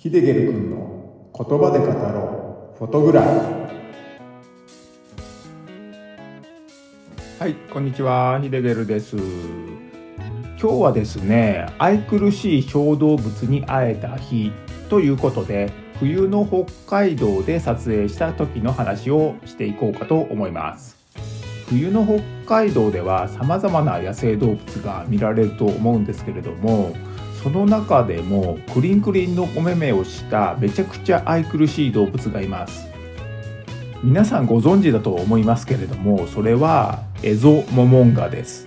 ヒデゲル君の言葉で語ろう。フォトグラフ。はいこんにちは。ヒデゲルです。今日はですね愛くるしい小動物に会えた日ということで冬の北海道で撮影した時の話をしていこうかと思います。冬の北海道では様々な野生動物が見られると思うんですけれどもその中でもクリンクリンのお目目をしためちゃくちゃ愛くるしい動物がいます。皆さんご存知だと思いますけれどもそれはエゾモモンガです。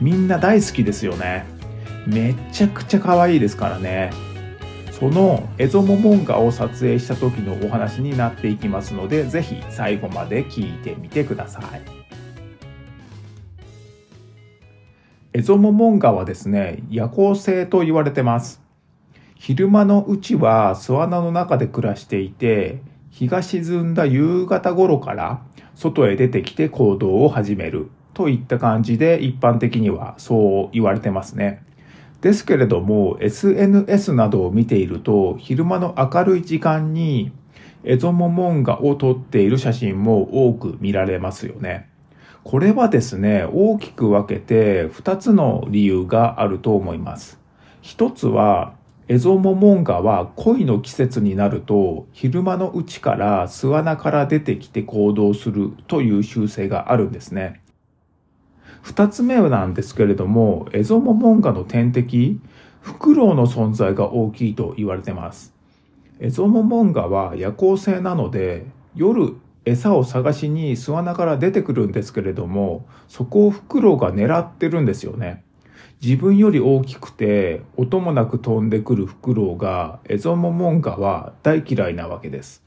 みんな大好きですよね。めちゃくちゃ可愛いですからね。そのエゾモモンガを撮影した時のお話になっていきますので是非最後まで聞いてみてください。エゾモモンガはですね、夜行性と言われてます。昼間のうちは巣穴の中で暮らしていて、日が沈んだ夕方頃から外へ出てきて行動を始めるといった感じで一般的にはそう言われてますね。ですけれども SNS などを見ていると昼間の明るい時間にエゾモモンガを撮っている写真も多く見られますよね。これはですね、大きく分けて2つの理由があると思います。一つは、エゾモモンガは恋の季節になると昼間のうちから巣穴から出てきて行動するという習性があるんですね。二つ目なんですけれども、エゾモモンガの天敵、フクロウの存在が大きいと言われています。エゾモモンガは夜行性なので、夜餌を探しに巣穴から出てくるんですけれども、そこをフクロウが狙ってるんですよね。自分より大きくて音もなく飛んでくるフクロウがエゾモモンガは大嫌いなわけです。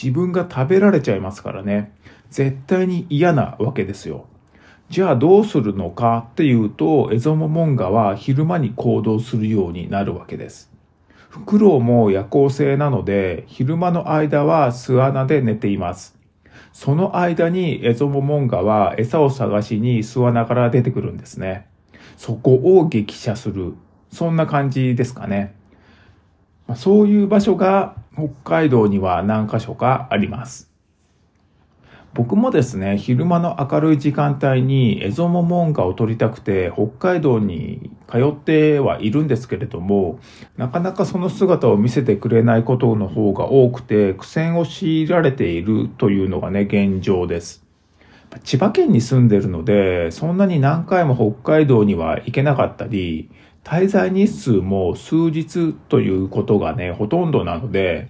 自分が食べられちゃいますからね。絶対に嫌なわけですよ。じゃあどうするのかっていうと、エゾモモンガは昼間に行動するようになるわけです。フクロウも夜行性なので、昼間の間は巣穴で寝ています。その間にエゾモモンガは餌を探しに巣穴から出てくるんですね。そこを激写する。そんな感じですかね。そういう場所が北海道には何箇所かあります。僕もですね、昼間の明るい時間帯にエゾモモンガを撮りたくて北海道に通ってはいるんですけれども、なかなかその姿を見せてくれないことの方が多くて苦戦を強いられているというのがね、現状です。千葉県に住んでるので、そんなに何回も北海道には行けなかったり、滞在日数も数日ということがね、ほとんどなので、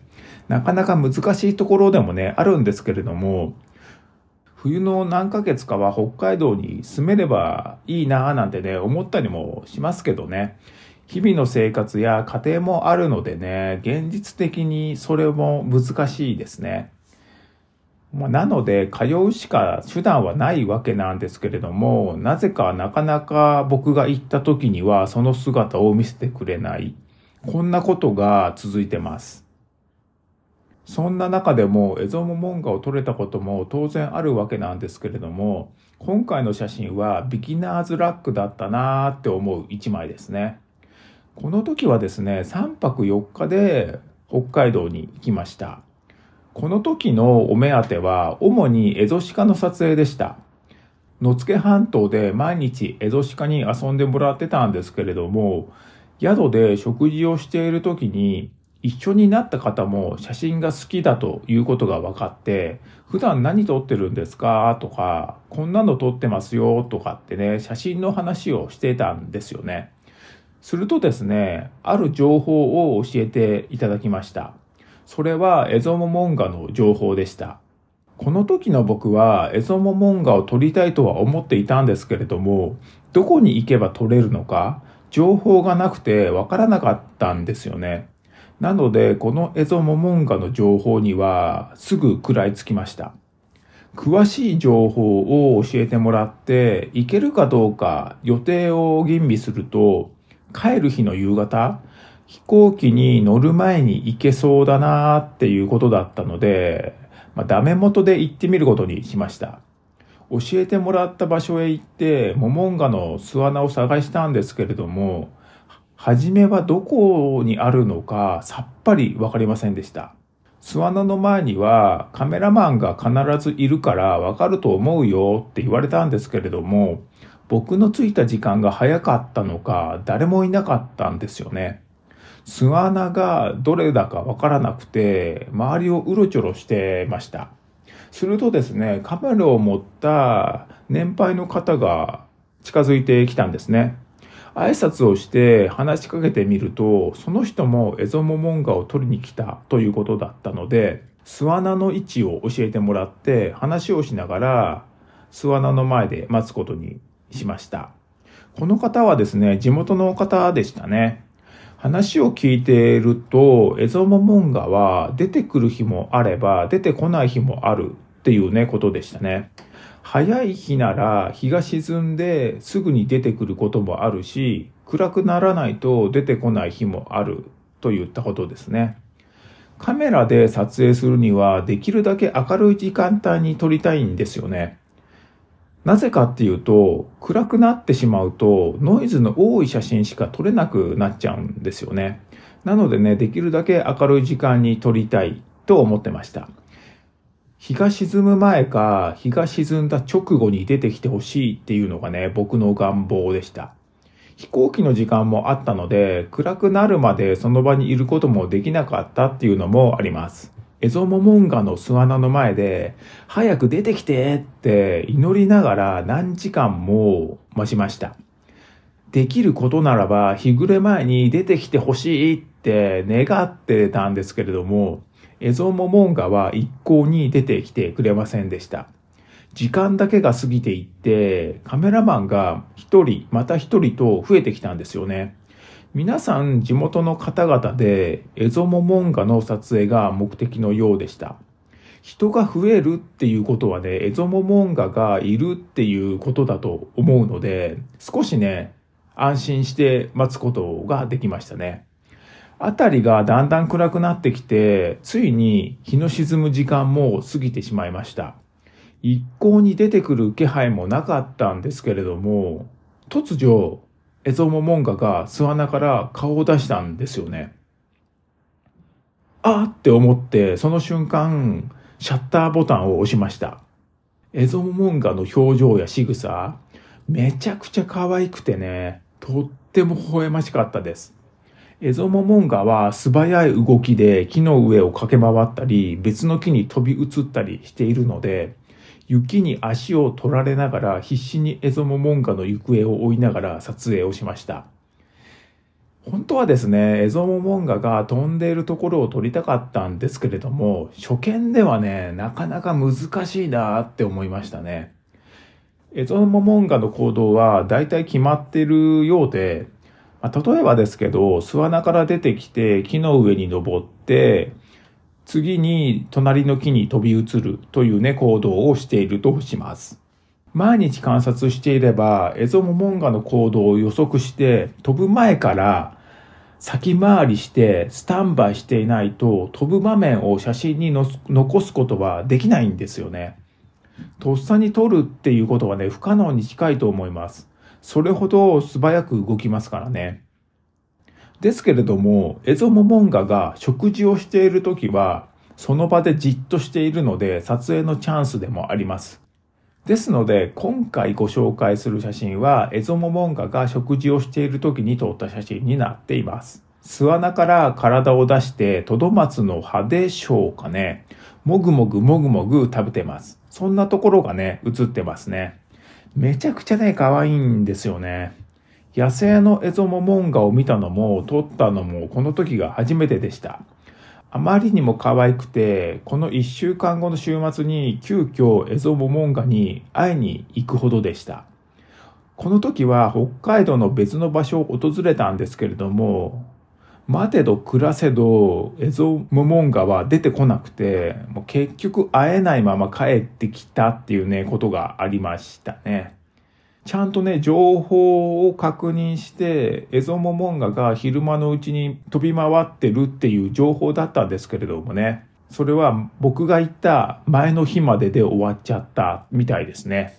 なかなか難しいところでもね、あるんですけれども、冬の何ヶ月かは北海道に住めればいいなぁなんてね、思ったりもしますけどね。日々の生活や家庭もあるのでね、現実的にそれも難しいですね。まあ、なので、通うしか手段はないわけなんですけれども、なぜかなかなか僕が行った時にはその姿を見せてくれない。こんなことが続いてます。そんな中でもエゾモモンガを撮れたことも当然あるわけなんですけれども、今回の写真はビギナーズラックだったなーって思う一枚ですね。この時はですね、3泊4日で北海道に行きました。この時のお目当ては主にエゾシカの撮影でした。野付半島で毎日エゾシカに遊んでもらってたんですけれども、宿で食事をしている時に一緒になった方も写真が好きだということが分かって、普段何撮ってるんですか？とか、こんなの撮ってますよとかってね、写真の話をしてたんですよね。するとですね、ある情報を教えていただきました。それはエゾモモンガの情報でした。この時の僕はエゾモモンガを撮りたいとは思っていたんですけれども、どこに行けば撮れるのか、情報がなくてわからなかったんですよね。なので、このエゾモモンガの情報にはすぐ食らいつきました。詳しい情報を教えてもらって、行けるかどうか予定を吟味すると、帰る日の夕方、飛行機に乗る前に行けそうだなーっていうことだったので、まあ、ダメ元で行ってみることにしました。教えてもらった場所へ行って、モモンガの巣穴を探したんですけれども、初めはどこにあるのかさっぱりわかりませんでした。巣穴の前にはカメラマンが必ずいるからわかると思うよって言われたんですけれども、僕の着いた時間が早かったのか誰もいなかったんですよね。巣穴がどれだかわからなくて、周りをうろちょろしてました。するとですね、カメラを持った年配の方が近づいてきたんですね。挨拶をして話しかけてみると、その人もエゾモモンガを取りに来たということだったので、巣穴の位置を教えてもらって話をしながら巣穴の前で待つことにしました。この方はですね、地元の方でしたね。話を聞いていると、エゾモモンガは出てくる日もあれば出てこない日もあるっていうね、ことでしたね。早い日なら日が沈んですぐに出てくることもあるし、暗くならないと出てこない日もあるといったことですね。カメラで撮影するにはできるだけ明るい時間帯に撮りたいんですよね。なぜかっていうと、暗くなってしまうとノイズの多い写真しか撮れなくなっちゃうんですよね。なのでね、できるだけ明るい時間に撮りたいと思ってました。日が沈む前か、日が沈んだ直後に出てきてほしいっていうのがね、僕の願望でした。飛行機の時間もあったので、暗くなるまでその場にいることもできなかったっていうのもあります。エゾモモンガの巣穴の前で、早く出てきてって祈りながら何時間も待ちました。できることならば日暮れ前に出てきてほしいって願ってたんですけれども、エゾモモンガは一向に出てきてくれませんでした。時間だけが過ぎていって、カメラマンが一人、また一人と増えてきたんですよね。皆さん地元の方々でエゾモモンガの撮影が目的のようでした。人が増えるっていうことはね、エゾモモンガがいるっていうことだと思うので、少しね、安心して待つことができましたね。あたりがだんだん暗くなってきて、ついに日の沈む時間も過ぎてしまいました。一向に出てくる気配もなかったんですけれども、突如、エゾモモンガが巣穴から顔を出したんですよね。あーって思って、その瞬間、シャッターボタンを押しました。エゾモモンガの表情や仕草、めちゃくちゃ可愛くてね、とっても微笑ましかったです。エゾモモンガは素早い動きで木の上を駆け回ったり、別の木に飛び移ったりしているので、雪に足を取られながら必死にエゾモモンガの行方を追いながら撮影をしました。本当はですね、エゾモモンガが飛んでいるところを撮りたかったんですけれども、初見ではね、なかなか難しいなって思いましたね。エゾモモンガの行動は大体決まっているようで、まあ、例えばですけど、巣穴から出てきて木の上に登って、次に隣の木に飛び移るというね、行動をしているとします。毎日観察していれば、エゾモモンガの行動を予測して、飛ぶ前から先回りしてスタンバイしていないと、飛ぶ場面を写真に残すことはできないんですよね。とっさに撮るっていうことはね、不可能に近いと思います。それほど素早く動きますからね。ですけれども、エゾモモンガが食事をしているときは、その場でじっとしているので、撮影のチャンスでもあります。ですので、今回ご紹介する写真は、エゾモモンガが食事をしている時に撮った写真になっています。巣穴から体を出して、トドマツの葉でしょうかね。もぐもぐもぐもぐ食べてます。そんなところがね、映ってますね。めちゃくちゃね、可愛いんですよね。野生のエゾモモンガを見たのも、撮ったのも、この時が初めてでした。あまりにも可愛くて、この1週間後の週末に急遽エゾモモンガに会いに行くほどでした。この時は北海道の別の場所を訪れたんですけれども、待てど暮らせど、エゾモモンガは出てこなくて、もう結局会えないまま帰ってきたっていうね、ことがありましたね。ちゃんとね、情報を確認して、エゾモモンガが昼間のうちに飛び回ってるっていう情報だったんですけれどもね、それは僕が言った前の日までで終わっちゃったみたいですね。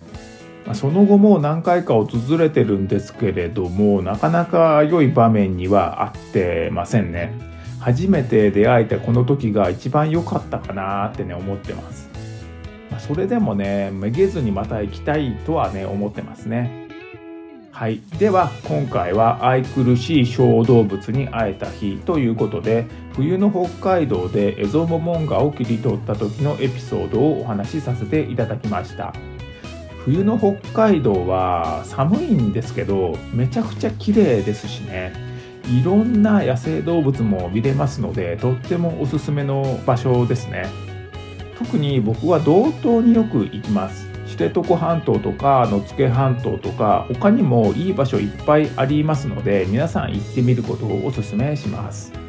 その後も何回か訪れてるんですけれどもなかなか良い場面には合ってませんね。初めて出会えたこの時が一番良かったかなってね思ってます。それでもねめげずにまた行きたいとはね思ってますね。はい、では今回は愛くるしい小動物に会えた日ということで冬の北海道でエゾモモンガを切り取った時のエピソードをお話しさせていただきました。冬の北海道は寒いんですけどめちゃくちゃ綺麗ですしね。いろんな野生動物も見れますのでとってもおすすめの場所ですね。特に僕は道東によく行きます。知床半島とか野付半島とか他にもいい場所いっぱいありますので皆さん行ってみることをおすすめします。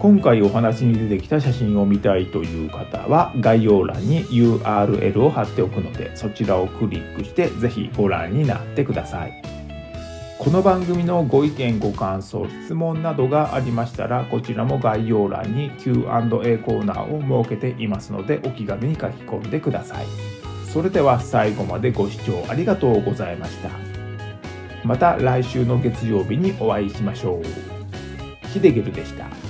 今回お話に出てきた写真を見たいという方は概要欄に URL を貼っておくのでそちらをクリックしてぜひご覧になってください。この番組のご意見ご感想質問などがありましたらこちらも概要欄に Q&A コーナーを設けていますのでお気軽に書き込んでください。それでは最後までご視聴ありがとうございました。また来週の月曜日にお会いしましょう。ヒデゲルでした。